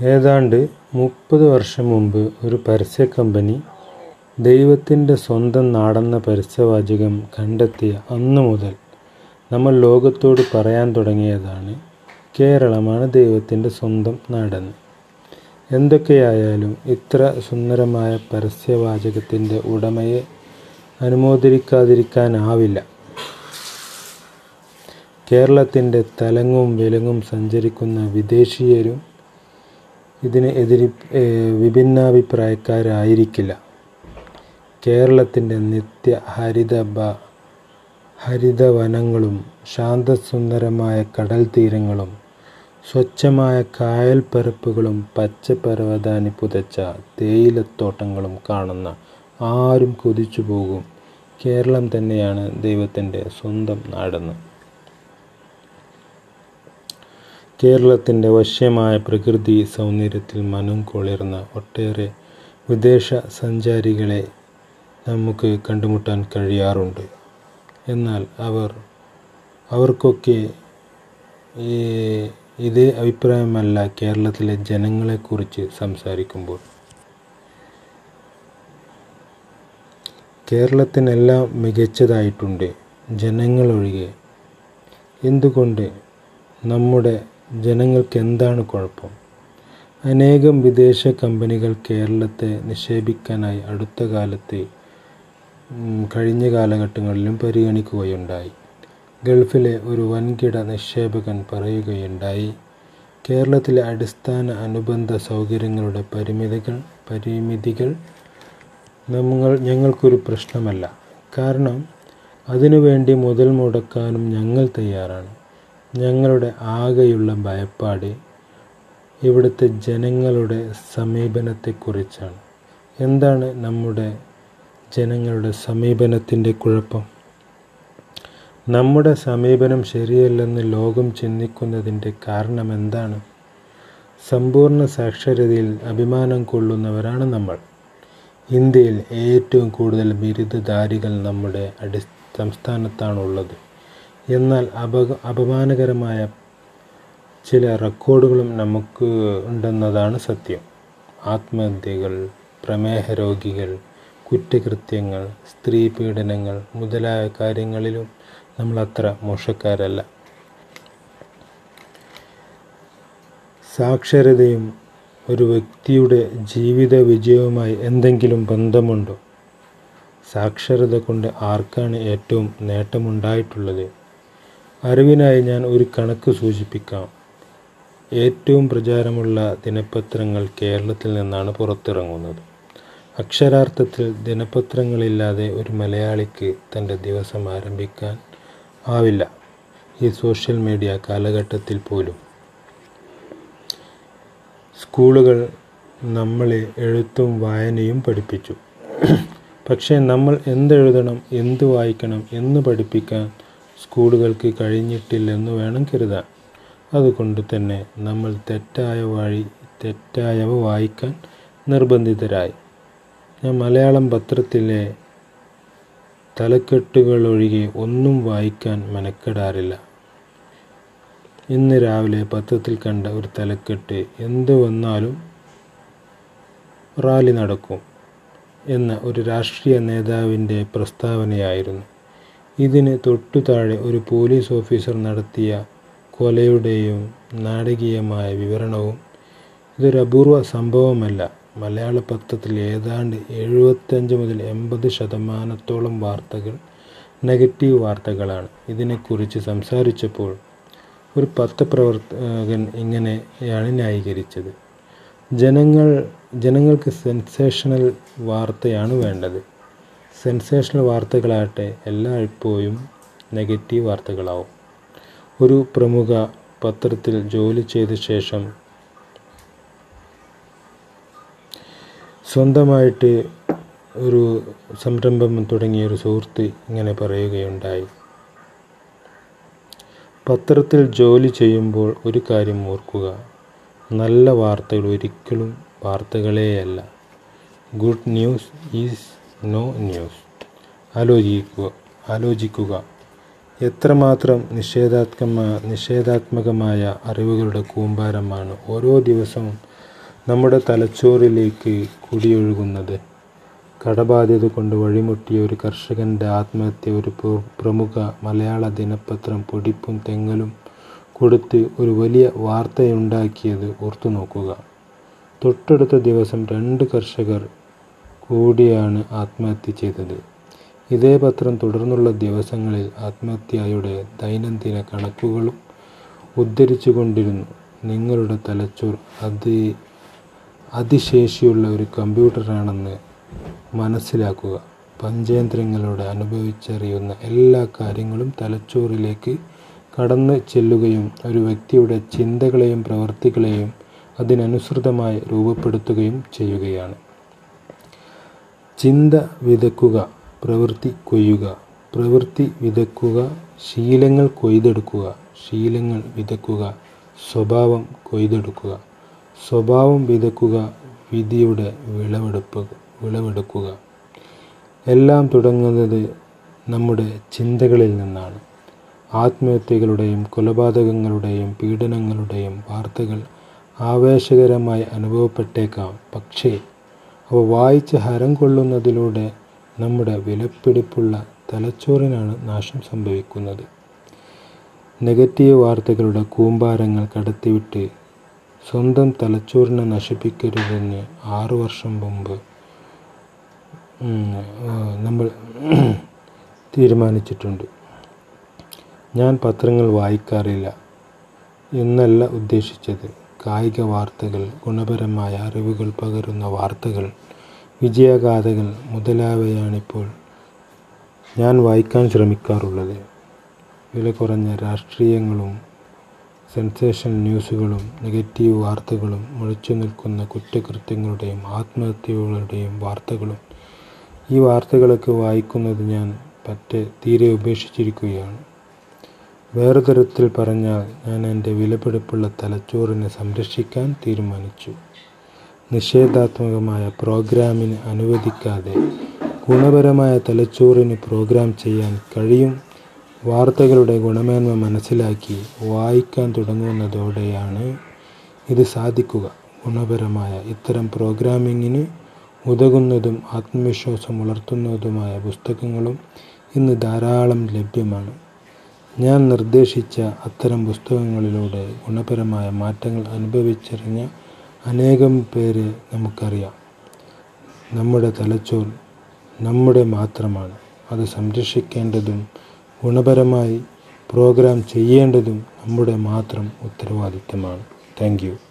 ഏതാണ്ട് മുപ്പത് വർഷം മുമ്പ് ഒരു പരസ്യ കമ്പനി ദൈവത്തിന്റെ സ്വന്തം നാടെന്ന പരസ്യവാചകം കണ്ടെത്തിയ അന്നു മുതൽ നമ്മൾ ലോകത്തോട് പറയാൻ തുടങ്ങിയതാണ് കേരളമാണ് ദൈവത്തിന്റെ സ്വന്തം നാടെന്ന്. എന്തൊക്കെയായാലും ഇത്ര സുന്ദരമായ പരസ്യവാചകത്തിന്റെ ഉടമയെ അനുമോദിക്കാതിരിക്കാനാവില്ല. കേരളത്തിന്റെ തലങ്ങും വിലങ്ങും സഞ്ചരിക്കുന്ന വിദേശീയരും ഇതിന് എതിരി വിഭിന്നാഭിപ്രായക്കാരായിരിക്കില്ല. കേരളത്തിന്റെ നിത്യ ഹരിത ഹരിതവനങ്ങളും ശാന്തസുന്ദരമായ കടൽ തീരങ്ങളും സ്വച്ഛമായ കായൽപ്പരപ്പുകളും പച്ചപ്പരവതാനി പുതച്ച തേയിലത്തോട്ടങ്ങളും കാണുന്ന ആരും കൊതിച്ചു പോകും കേരളം തന്നെയാണ് ദൈവത്തിന്റെ സ്വന്തം നാടെന്ന്. കേരളത്തിന്റെ വശ്യമായ പ്രകൃതി സൗന്ദര്യത്തിൽ മനം കുളിർന്ന ഒട്ടേറെ വിദേശ സഞ്ചാരികളെ നമുക്ക് കണ്ടുമുട്ടാൻ കഴിയാറുണ്ട്. എന്നാൽ അവർ അവർക്കൊക്കെ ഇതേ അഭിപ്രായമല്ല കേരളത്തിലെ ജനങ്ങളെക്കുറിച്ച് സംസാരിക്കുമ്പോൾ. കേരളത്തിനെല്ലാം മികച്ചതായിട്ടുണ്ട് ജനങ്ങളൊഴികെ. എന്തുകൊണ്ട് നമ്മുടെ ജനങ്ങൾക്ക് എന്താണ് കുഴപ്പം? അനേകം വിദേശ കമ്പനികൾ കേരളത്തെ നിക്ഷേപിക്കാനായി അടുത്ത കാലത്തെ കഴിഞ്ഞ കാലഘട്ടങ്ങളിലും പരിഗണിക്കുകയുണ്ടായി. ഗൾഫിലെ ഒരു വൻകിട നിക്ഷേപകൻ പറയുകയുണ്ടായി കേരളത്തിലെ അടിസ്ഥാന അനുബന്ധ സൗകര്യങ്ങളുടെ പരിമിതികൾ പരിമിതികൾ നമ്മൾ ഞങ്ങൾക്കൊരു പ്രശ്നമല്ല. കാരണം അതിനുവേണ്ടി മുതൽ മുടക്കാനും ഞങ്ങൾ തയ്യാറാണ്. ഞങ്ങളുടെ ആകെയുള്ള ഭയപ്പാട് ഇവിടുത്തെ ജനങ്ങളുടെ സമീപനത്തെക്കുറിച്ചാണ്. എന്താണ് നമ്മുടെ ജനങ്ങളുടെ സമീപനത്തിന്റെ കുഴപ്പം? നമ്മുടെ സമീപനം ശരിയല്ലെന്ന് ലോകം ചിന്തിക്കുന്നതിന്റെ കാരണം എന്താണ്? സമ്പൂർണ സാക്ഷരതയിൽ അഭിമാനം കൊള്ളുന്നവരാണ് നമ്മൾ. ഇന്ത്യയിൽ ഏറ്റവും കൂടുതൽ ബിരുദധാരികൾ നമ്മുടെ അടി സംസ്ഥാനത്താണുള്ളത് എന്നാൽ അപ അപമാനകരമായ ചില റെക്കോർഡുകളും നമുക്ക് ഉണ്ടെന്നതാണ് സത്യം. ആത്മഹത്യകൾ പ്രമേഹ രോഗികൾ കുറ്റകൃത്യങ്ങൾ സ്ത്രീ പീഡനങ്ങൾ മുതലായ കാര്യങ്ങളിലും നമ്മൾ അത്ര മോശക്കാരല്ല. സാക്ഷരതയും ഒരു വ്യക്തിയുടെ ജീവിത വിജയവുമായി എന്തെങ്കിലും ബന്ധമുണ്ടോ? സാക്ഷരത കൊണ്ട് ആർക്കാണ് ഏറ്റവും നേട്ടമുണ്ടായിട്ടുള്ളത്? അറിവിനായി ഞാൻ ഒരു കണക്ക് സൂചിപ്പിക്കാം. ഏറ്റവും പ്രചാരമുള്ള ദിനപത്രങ്ങൾ കേരളത്തിൽ നിന്നാണ് പുറത്തിറങ്ങുന്നത്. അക്ഷരാർത്ഥത്തിൽ ദിനപത്രങ്ങളില്ലാതെ ഒരു മലയാളിക്ക് തന്റെ ദിവസം ആരംഭിക്കാൻ ആവില്ല. ഈ സോഷ്യൽ മീഡിയ കാലഘട്ടത്തിൽ പോലും. സ്കൂളുകൾ നമ്മളെ എഴുത്തും വായനയും പഠിപ്പിച്ചു. പക്ഷേ നമ്മൾ എന്തെഴുതണം എന്ത് വായിക്കണം എന്ന് പഠിപ്പിക്കാൻ സ്കൂളുകൾക്ക് കഴിഞ്ഞിട്ടില്ലെന്ന് വേണം കരുതാൻ. അതുകൊണ്ട് തന്നെ നമ്മൾ തെറ്റായ വഴി തെറ്റായവ വായിക്കാൻ നിർബന്ധിതരായി. ഞാൻ മലയാളം പത്രത്തിലെ തലക്കെട്ടുകൾ ഒഴികെ ഒന്നും വായിക്കാൻ മെനക്കെടാറില്ല. ഇന്ന് രാവിലെ പത്രത്തിൽ കണ്ട ഒരു തലക്കെട്ട് എന്ത് വന്നാലും റാലി നടക്കും എന്ന ഒരു രാഷ്ട്രീയ നേതാവിന്റെ പ്രസ്താവനയായിരുന്നു. ഇതിന് തൊട്ടു താഴെ ഒരു പോലീസ് ഓഫീസർ നടത്തിയ കൊലയുടെയും നാടകീയമായ വിവരണവും ഇതൊരു അപൂർവ സംഭവമല്ല. മലയാള പത്രത്തിൽ ഏതാണ്ട് എഴുപത്തഞ്ച് മുതൽ എൺപത് ശതമാനത്തോളം വാർത്തകൾ നെഗറ്റീവ് വാർത്തകളാണ്. ഇതിനെക്കുറിച്ച് സംസാരിച്ചപ്പോൾ ഒരു പത്രപ്രവർത്തകൻ ഇങ്ങനെയാണ് ന്യായീകരിച്ചത്. ജനങ്ങൾ ജനങ്ങൾക്ക് സെൻസേഷണൽ വാർത്തയാണ് വേണ്ടത്. സെൻസേഷണൽ വാർത്തകളാകട്ടെ എല്ലായ്പ്പോഴും നെഗറ്റീവ് വാർത്തകളാവും. ഒരു പ്രമുഖ പത്രത്തിൽ ജോലി ചെയ്ത ശേഷം സ്വന്തമായിട്ട് ഒരു സംരംഭം തുടങ്ങിയ ഒരു സുഹൃത്ത് ഇങ്ങനെ പറയുകയുണ്ടായി. പത്രത്തിൽ ജോലി ചെയ്യുമ്പോൾ ഒരു കാര്യം ഓർക്കുക. നല്ല വാർത്തകൾ ഒരിക്കലും വാർത്തകളേയല്ല. Good news is no news ആലോചിക്കുക ആലോചിക്കുക എത്രമാത്രം നിഷേധാത്മ നിഷേധാത്മകമായ അറിവുകളുടെ കൂമ്പാരമാണ് ഓരോ ദിവസവും നമ്മുടെ തലച്ചോറിലേക്ക് കുടിയൊഴുകുന്നത്. കടബാധ്യത കൊണ്ട് വഴിമുട്ടിയ ഒരു കർഷകന്റെ ആത്മഹത്യ ഒരു പ്രമുഖ മലയാള ദിനപത്രം പൊടിപ്പും തെങ്ങലും കൊടുത്ത് ഒരു വലിയ വാർത്തയുണ്ടാക്കിയത് ഓർത്തു നോക്കുക തൊട്ടടുത്ത ദിവസം രണ്ട് കർഷകർ കൂടിയാണ് ആത്മഹത്യ ചെയ്തത്. ഇതേ പത്രം തുടർന്നുള്ള ദിവസങ്ങളിൽ ആത്മഹത്യയുടെ ദൈനംദിന കണക്കുകളും ഉദ്ധരിച്ചുകൊണ്ടിരുന്നു. നിങ്ങളുടെ തലച്ചോർ അതി അതിശേഷിയുള്ള ഒരു കമ്പ്യൂട്ടറാണെന്ന് മനസ്സിലാക്കുക. പഞ്ചേന്ദ്രങ്ങളോട് അനുഭവിച്ചറിയുന്ന എല്ലാ കാര്യങ്ങളും തലച്ചോറിലേക്ക് കടന്നു ചെല്ലുകയും ഒരു വ്യക്തിയുടെ ചിന്തകളെയും പ്രവൃത്തികളെയും അതിനനുസൃതമായി രൂപപ്പെടുത്തുകയും ചെയ്യുകയാണ്. ചിന്ത വിതക്കുക പ്രവൃത്തി കൊയ്യുക. പ്രവൃത്തി വിതക്കുക ശീലങ്ങൾ കൊയ്തെടുക്കുക. ശീലങ്ങൾ വിതക്കുക സ്വഭാവം കൊയ്തെടുക്കുക. സ്വഭാവം വിതക്കുക വിധിയുടെ വിളവെടുപ്പ് വിളവെടുക്കുക. എല്ലാം തുടങ്ങുന്നത് നമ്മുടെ ചിന്തകളിൽ നിന്നാണ്. ആത്മഹത്യകളുടെയും കൊലപാതകങ്ങളുടെയും പീഡനങ്ങളുടെയും വാർത്തകൾ ആവേശകരമായി അനുഭവപ്പെട്ടേക്കാം. പക്ഷേ അവ വായിച്ച് ഹരം കൊള്ളുന്നതിലൂടെ നമ്മുടെ വിലപ്പിടിപ്പുള്ള തലച്ചോറിനാണ് നാശം സംഭവിക്കുന്നത്. നെഗറ്റീവ് വാർത്തകളുടെ കൂമ്പാരങ്ങൾ കടത്തിവിട്ട് സ്വന്തം തലച്ചോറിനെ നശിപ്പിക്കരുതെന്ന് ആറു വർഷം മുമ്പ് നമ്മൾ തീരുമാനിച്ചിട്ടുണ്ട്. ഞാൻ പത്രങ്ങൾ വായിക്കാറില്ല എന്നല്ല ഉദ്ദേശിച്ചത്. കായിക വാർത്തകൾ ഗുണപരമായ അറിവുകൾ പകരുന്ന വാർത്തകൾ വിജയഗാഥകൾ മുതലായവയാണിപ്പോൾ ഞാൻ വായിക്കാൻ ശ്രമിക്കാറുള്ളത്. വില കുറഞ്ഞ രാഷ്ട്രീയങ്ങളും സെൻസേഷൻ ന്യൂസുകളും നെഗറ്റീവ് വാർത്തകളും മുഴച്ചു നിൽക്കുന്ന കുറ്റകൃത്യങ്ങളുടെയും ആത്മഹത്യകളുടെയും വാർത്തകളും. ഈ വാർത്തകളൊക്കെ വായിക്കുന്നത് ഞാൻ പറ്റേ തീരെ ഉപേക്ഷിച്ചിരിക്കുകയാണ്. വേറെ തരത്തിൽ പറഞ്ഞാൽ ഞാൻ എന്റെ വിലപിടിപ്പുള്ള തലച്ചോറിനെ സംരക്ഷിക്കാൻ തീരുമാനിച്ചു. നിഷേധാത്മകമായ പ്രോഗ്രാമിന് അനുവദിക്കാതെ ഗുണപരമായ തലച്ചോറിന് പ്രോഗ്രാം ചെയ്യാൻ കഴിയും. വാർത്തകളുടെ ഗുണമേന്മ മനസ്സിലാക്കി വായിക്കാൻ തുടങ്ങുന്നതോടെയാണ് ഇത് സാധിക്കുക. ഗുണപരമായ ഇത്തരം പ്രോഗ്രാമിങ്ങിന് ഉതകുന്നതും ആത്മവിശ്വാസം വളർത്തുന്നതുമായ പുസ്തകങ്ങളും ഇന്ന് ധാരാളം ലഭ്യമാണ്. ഞാൻ നിർദ്ദേശിച്ച അത്തരം പുസ്തകങ്ങളിലൂടെ ഗുണപരമായ മാറ്റങ്ങൾ അനുഭവിച്ചറിഞ്ഞ അനേകം പേരെ നമുക്കറിയാം. നമ്മുടെ തലച്ചോർ നമ്മുടെ മാത്രമാണ്. അത് സംരക്ഷിക്കേണ്ടതും ഗുണപരമായി പ്രോഗ്രാം ചെയ്യേണ്ടതും നമ്മുടെ മാത്രം ഉത്തരവാദിത്തമാണ്. താങ്ക്